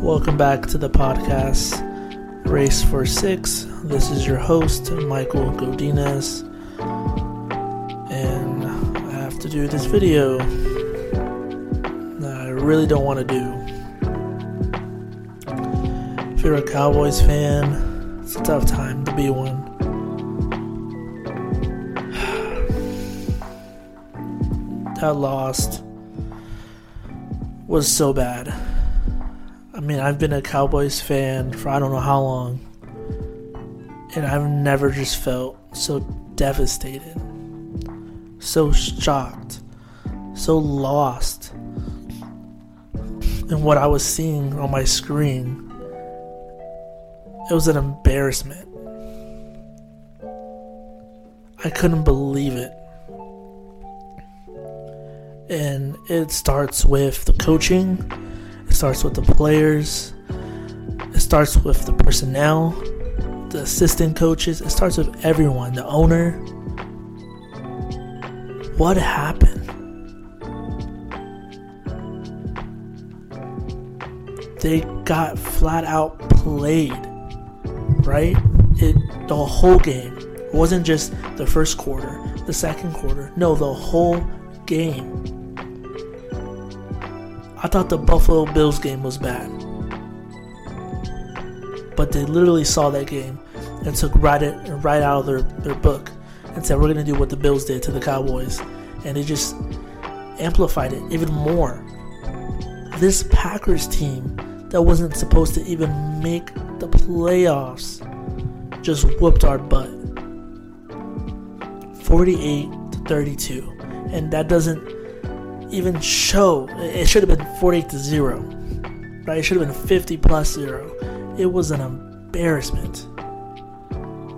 Welcome back to the podcast Race for Six. This is your host, Michael Godinez, and I have to do this video that I really don't want to do. If you're a Cowboys fan, it's a tough time to be one. That lost was so bad. I mean, I've been a Cowboys fan for I don't know how long, and I've never just felt so devastated, so shocked, so lost in what I was seeing on my screen. It was an embarrassment. I couldn't believe it. And it starts with the coaching starts with the players. It starts with the personnel, the assistant coaches. It starts with everyone, the owner. What happened? They got flat out played, right? It the whole game. It wasn't just the first quarter, the second quarter. No, the whole game. I thought the Buffalo Bills game was bad. But they literally saw that game and took right, it, right out of their, their book and said, We're going to do what the Bills did to the Cowboys. And they just amplified it even more. This Packers team that wasn't supposed to even make the playoffs just whooped our butt 48 to 32. And that doesn't even show. It should have been 48 to 0. Right? It should have been 50 plus 0. It was an embarrassment.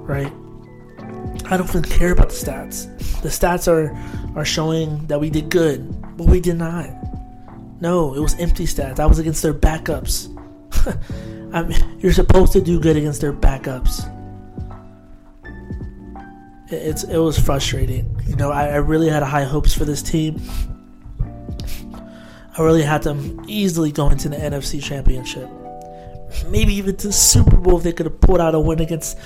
Right? I don't even care about the stats. The stats are are showing that we did good, but we did not. No, it was empty stats. I was against their backups. I mean, you're supposed to do good against their backups. It's it was frustrating. You know, I, I really had high hopes for this team. I really had them easily go into the NFC Championship. Maybe even to the Super Bowl if they could have pulled out a win against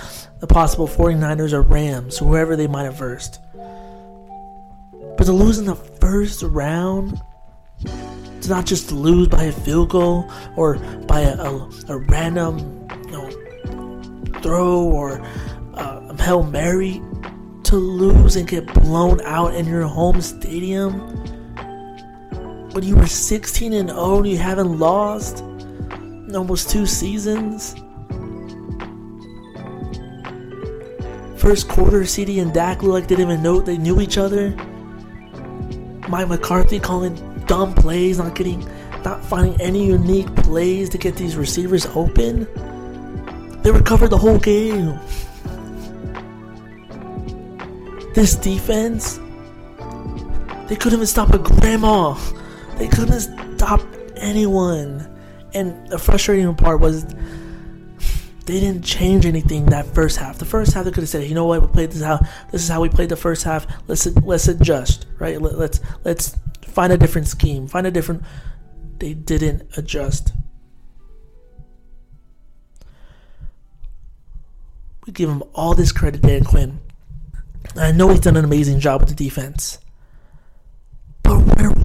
the possible 49ers or Rams, whoever they might have versed. But to lose in the first round, to not just lose by a field goal or by a, a, a random you know, throw or a Hail Mary, to lose and get blown out in your home stadium when you were 16 and 0 and you haven't lost in almost two seasons. First quarter, CD and Dak looked like they didn't even know they knew each other. Mike McCarthy calling dumb plays, not getting, not finding any unique plays to get these receivers open. They recovered the whole game. This defense, they couldn't even stop a grandma. They couldn't stop anyone. And the frustrating part was they didn't change anything that first half. The first half they could have said, "You know what? We played this how this is how we played the first half. Let's let's adjust, right? Let, let's let's find a different scheme, find a different." They didn't adjust. We give him all this credit, Dan Quinn. I know he's done an amazing job with the defense.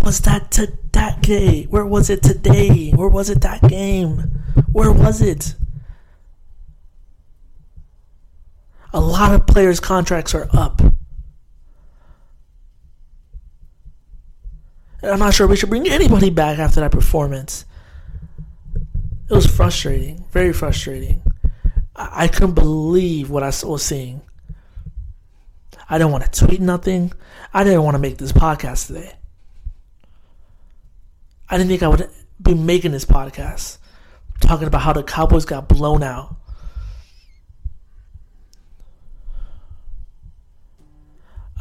Was that to that day? Where was it today? Where was it that game? Where was it? A lot of players' contracts are up. And I'm not sure we should bring anybody back after that performance. It was frustrating, very frustrating. I, I couldn't believe what I was seeing. I didn't want to tweet nothing. I didn't want to make this podcast today. I didn't think I would be making this podcast talking about how the Cowboys got blown out.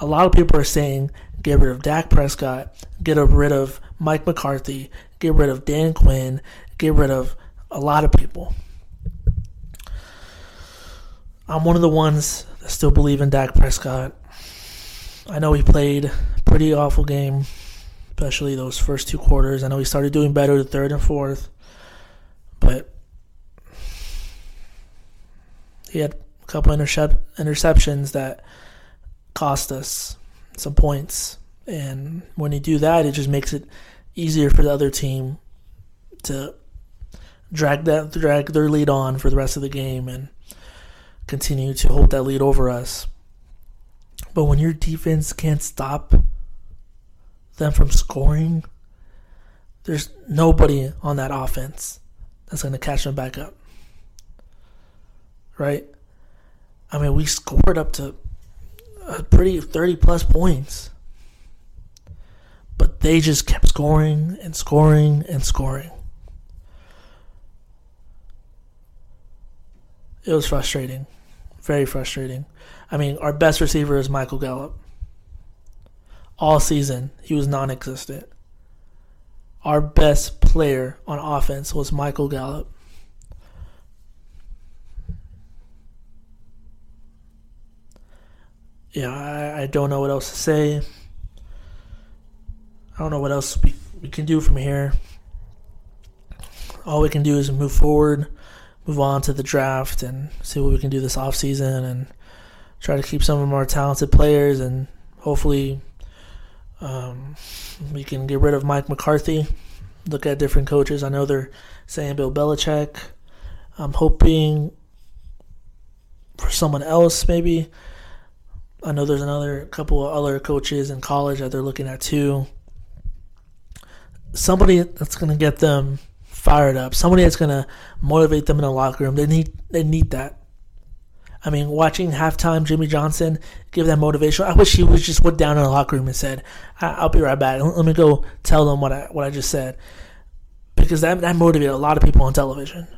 A lot of people are saying get rid of Dak Prescott, get rid of Mike McCarthy, get rid of Dan Quinn, get rid of a lot of people. I'm one of the ones that still believe in Dak Prescott. I know he played a pretty awful game especially those first two quarters. I know he started doing better the third and fourth, but he had a couple intercept interceptions that cost us some points. And when you do that, it just makes it easier for the other team to drag that drag their lead on for the rest of the game and continue to hold that lead over us. But when your defense can't stop them from scoring, there's nobody on that offense that's going to catch them back up. Right? I mean, we scored up to a pretty 30 plus points. But they just kept scoring and scoring and scoring. It was frustrating. Very frustrating. I mean, our best receiver is Michael Gallup. All season, he was non existent. Our best player on offense was Michael Gallup. Yeah, I, I don't know what else to say. I don't know what else we, we can do from here. All we can do is move forward, move on to the draft, and see what we can do this offseason and try to keep some of our talented players and hopefully um, we can get rid of Mike McCarthy, look at different coaches. I know they're saying Bill Belichick. I'm hoping for someone else, maybe. I know there's another couple of other coaches in college that they're looking at too. Somebody that's going to get them fired up. Somebody that's going to motivate them in the locker room. They need they need that. I mean, watching halftime Jimmy Johnson give that motivation. I wish he was just went down in the locker room and said, "I'll be right back. Let me go tell them what I what I just said," because that that motivated a lot of people on television.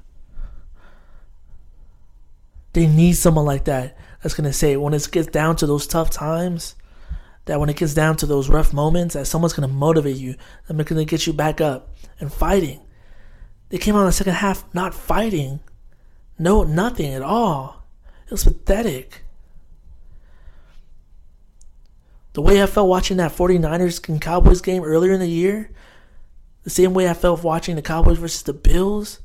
They need someone like that that's going to say when it gets down to those tough times, that when it gets down to those rough moments, that someone's going to motivate you, going to get you back up and fighting. They came out in the second half not fighting, no, nothing at all. It was pathetic. The way I felt watching that 49ers and Cowboys game earlier in the year, the same way I felt watching the Cowboys versus the Bills,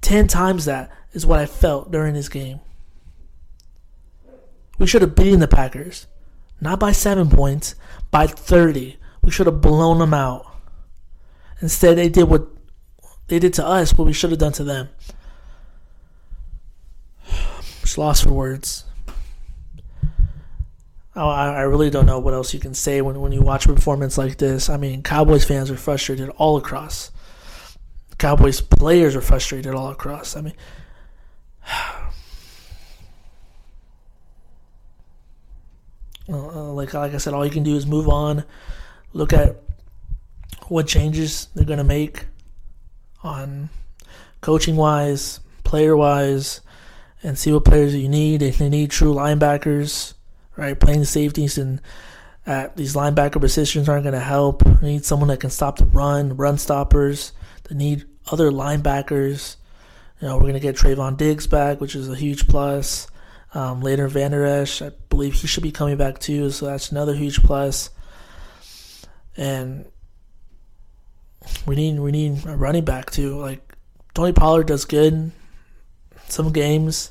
10 times that is what I felt during this game. We should have beaten the Packers. Not by seven points, by 30. We should have blown them out. Instead, they did what they did to us, what we should have done to them. Just lost for words. Oh, I, I really don't know what else you can say when, when you watch a performance like this. I mean, Cowboys fans are frustrated all across. Cowboys players are frustrated all across. I mean, Uh, like like I said, all you can do is move on, look at what changes they're gonna make on coaching wise, player wise, and see what players you need. If they need true linebackers, right, playing safeties and at these linebacker positions aren't going to help. They need someone that can stop the run, run stoppers. They need other linebackers. You know, we're going to get Trevon Diggs back, which is a huge plus. Um, Leighton, Vander Esch, I believe he should be coming back too, so that's another huge plus. And we need we need a running back too. Like Tony Pollard does good some games,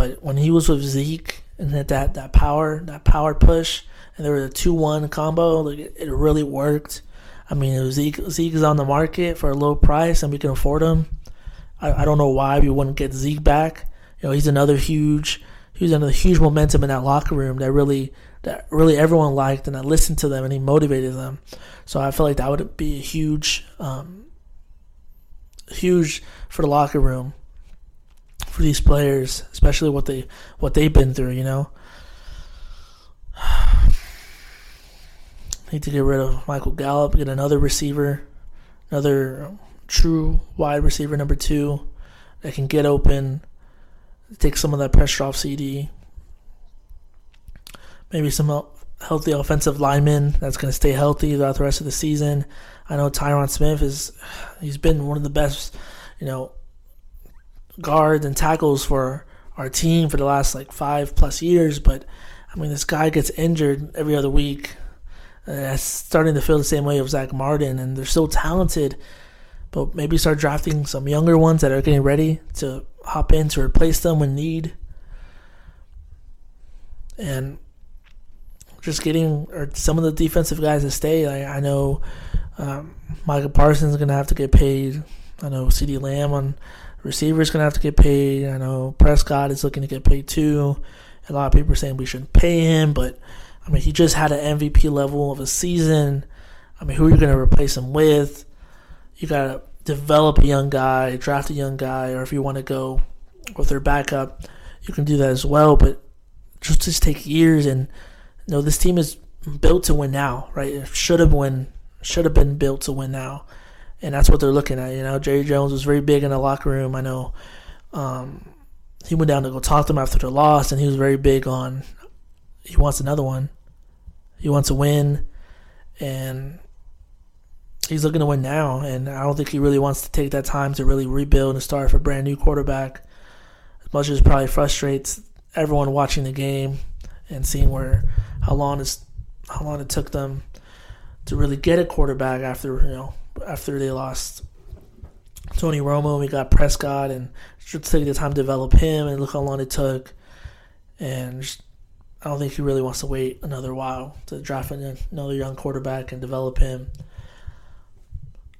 but when he was with Zeke and had that, that power that power push, and there was a two one combo, like it, it really worked. I mean, Zeke Zeke is on the market for a low price, and we can afford him. I, I don't know why we wouldn't get Zeke back. You know, he's another huge he was under huge momentum in that locker room that really that really everyone liked and I listened to them and he motivated them. So I felt like that would be a huge um, huge for the locker room for these players, especially what they what they've been through, you know. Need to get rid of Michael Gallup, get another receiver, another true wide receiver number two that can get open take some of that pressure off CD. Maybe some healthy offensive lineman that's going to stay healthy throughout the rest of the season. I know Tyron Smith is he's been one of the best, you know, guards and tackles for our team for the last like five plus years. But I mean, this guy gets injured every other week. It's starting to feel the same way of Zack Martin, and they're so talented, but maybe start drafting some younger ones that are getting ready to hop in to replace them when need. And just getting or some of the defensive guys to stay. Like I know um, Micah Parsons is gonna have to get paid. I know CeeDee Lamb on receiver is gonna have to get paid. I know Prescott is looking to get paid too. A lot of people are saying we shouldn't pay him, but I mean he just had an MVP level of a season. I mean, who are you gonna replace him with? You gotta develop a young guy, draft a young guy, or if you want to go with their backup, you can do that as well. But just just take years and you know this team is built to win now, right? It should have win should have been built to win now, and that's what they're looking at. You know, Jerry Jones was very big in the locker room. I know um, he went down to go talk to him after the loss, and he was very big on he wants another one. He wants to win, and he's looking to win now. And I don't think he really wants to take that time to really rebuild and start with a brand new quarterback. As much as it probably frustrates everyone watching the game and seeing where how long is how long it took them to really get a quarterback after you know after they lost Tony Romo. We got Prescott and should take the time to develop him and look how long it took. And just, I don't think he really wants to wait another while to draft another young quarterback and develop him.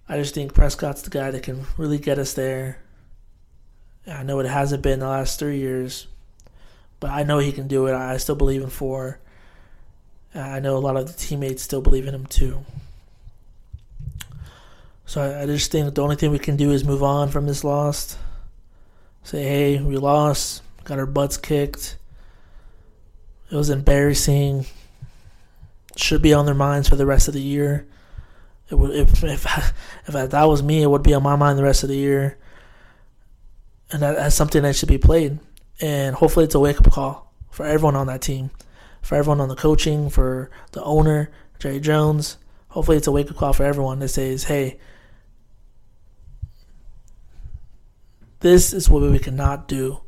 I just think Prescott's the guy that can really get us there. I know it hasn't been the last three years, but I know he can do it. I still believe in four. I know a lot of the teammates still believe in him too. So I, I just think the only thing we can do is move on from this loss. Say, hey, we lost, got our butts kicked. It was embarrassing. Should be on their minds for the rest of the year. It would if if if that was me, it would be on my mind the rest of the year. And that, that's something that should be played. And hopefully, it's a wake up call for everyone on that team, for everyone on the coaching, for the owner, Jerry Jones. Hopefully, it's a wake up call for everyone that says, "Hey, this is what we cannot do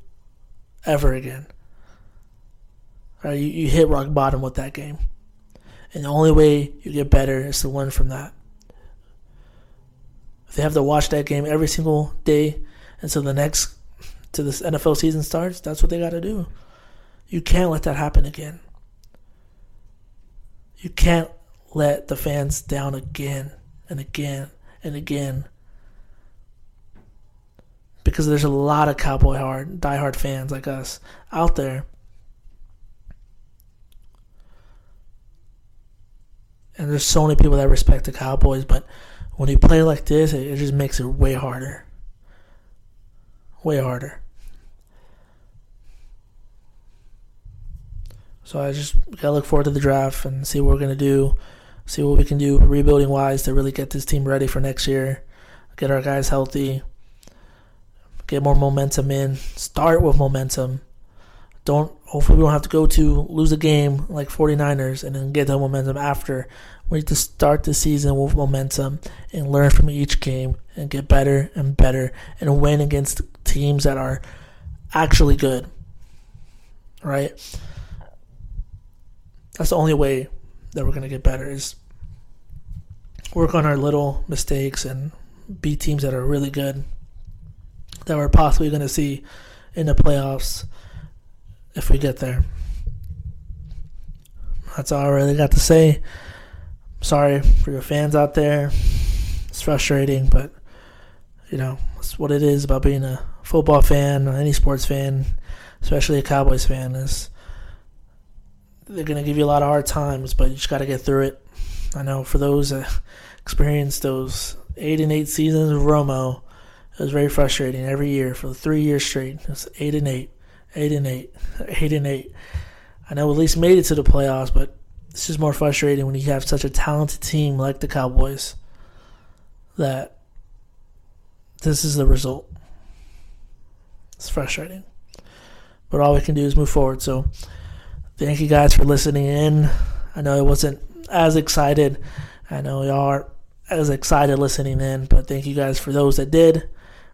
ever again." Right? You, you hit rock bottom with that game. And the only way you get better is to learn from that. If they have to watch that game every single day until the next to this NFL season starts, that's what they got to do. You can't let that happen again. You can't let the fans down again and again and again. Because there's a lot of cowboy hard, diehard fans like us out there. And there's so many people that respect the Cowboys, but when you play like this, it, it just makes it way harder. Way harder. So I just gotta look forward to the draft and see what we're gonna do, see what we can do rebuilding wise to really get this team ready for next year, get our guys healthy, get more momentum in, start with momentum. Don't hopefully we don't have to go to lose a game like 49ers and then get the momentum after. We need to start the season with momentum and learn from each game and get better and better and win against teams that are actually good. Right? That's the only way that we're to get better is work on our little mistakes and beat teams that are really good that we're possibly going to see in the playoffs if we get there. That's all I really got to say. Sorry for your fans out there. It's frustrating, but you know, it's what it is about being a football fan or any sports fan, especially a Cowboys fan, is they're gonna give you a lot of hard times, but you just gotta get through it. I know for those that experienced those eight and eight seasons of Romo, it was very frustrating every year for three years straight. It was eight and eight eight and eight, eight and eight. I know we at least made it to the playoffs, but it's just more frustrating when you have such a talented team like the Cowboys that this is the result. It's frustrating. But all we can do is move forward. So thank you guys for listening in. I know it wasn't as excited. I know y'all aren't as excited listening in, but thank you guys for those that did.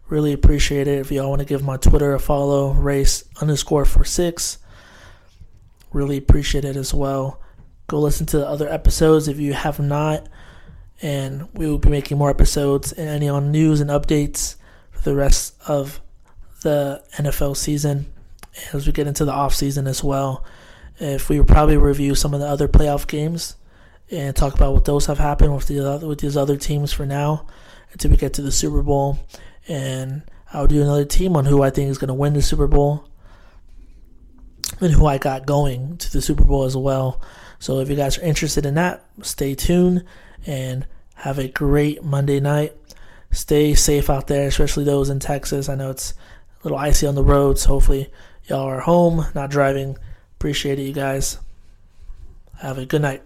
Really appreciate it. If y'all want to give my Twitter a follow, race underscore for six. Really appreciate it as well. Go listen to the other episodes if you have not. and we will be making more episodes and any on news and updates for the rest of the NFL season as we get into the off season as well. If we will probably review some of the other playoff games and talk about what those have happened with the with these other teams for now until we get to the Super Bowl, and I'll do another team on who I think is going to win the Super Bowl and who I got going to the Super Bowl as well. So if you guys are interested in that, stay tuned and have a great Monday night. Stay safe out there, especially those in Texas. I know it's a little icy on the roads. Hopefully, y'all are home, not driving. Appreciate it, you guys. Have a good night.